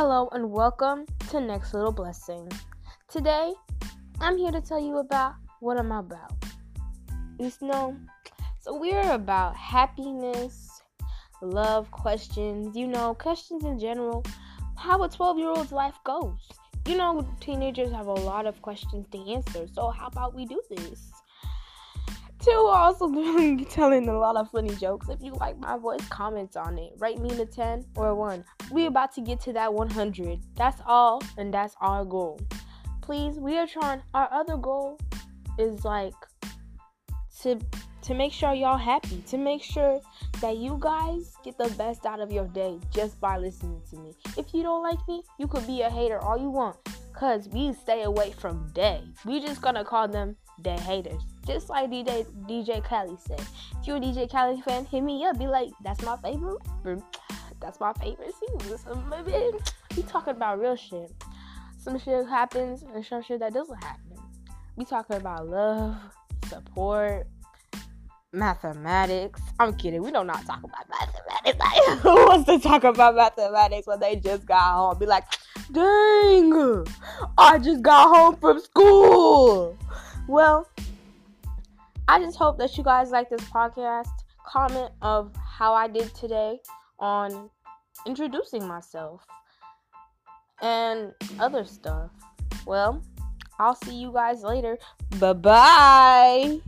Hello and welcome to Next Little Blessing. Today, I'm here to tell you about what I'm about. You know, so we're about happiness, love questions, you know, questions in general, how a 12 year old's life goes. You know, teenagers have a lot of questions to answer, so how about we do this? Also doing telling a lot of funny jokes. If you like my voice, comment on it. Rate me a 10 or a 1. We about to get to that 100. That's all, and that's our goal. Please, we are trying. Our other goal is like to to make sure y'all happy, to make sure that you guys get the best out of your day just by listening to me. If you don't like me, you could be a hater all you want. Cause we stay away from day. We just gonna call them day haters. Just like DJ DJ Khaled said. If you're a DJ Khaled fan, hit me up. Be like, that's my favorite. That's my favorite singer. We talking about real shit. Some shit happens and some shit that doesn't happen. We talking about love, support, mathematics. I'm kidding. We don't not talk about mathematics. Like, who wants to talk about mathematics when they just got home? Be like, dang, I just got home from school. Well, I just hope that you guys like this podcast. Comment of how I did today on introducing myself and other stuff. Well, I'll see you guys later. Bye bye.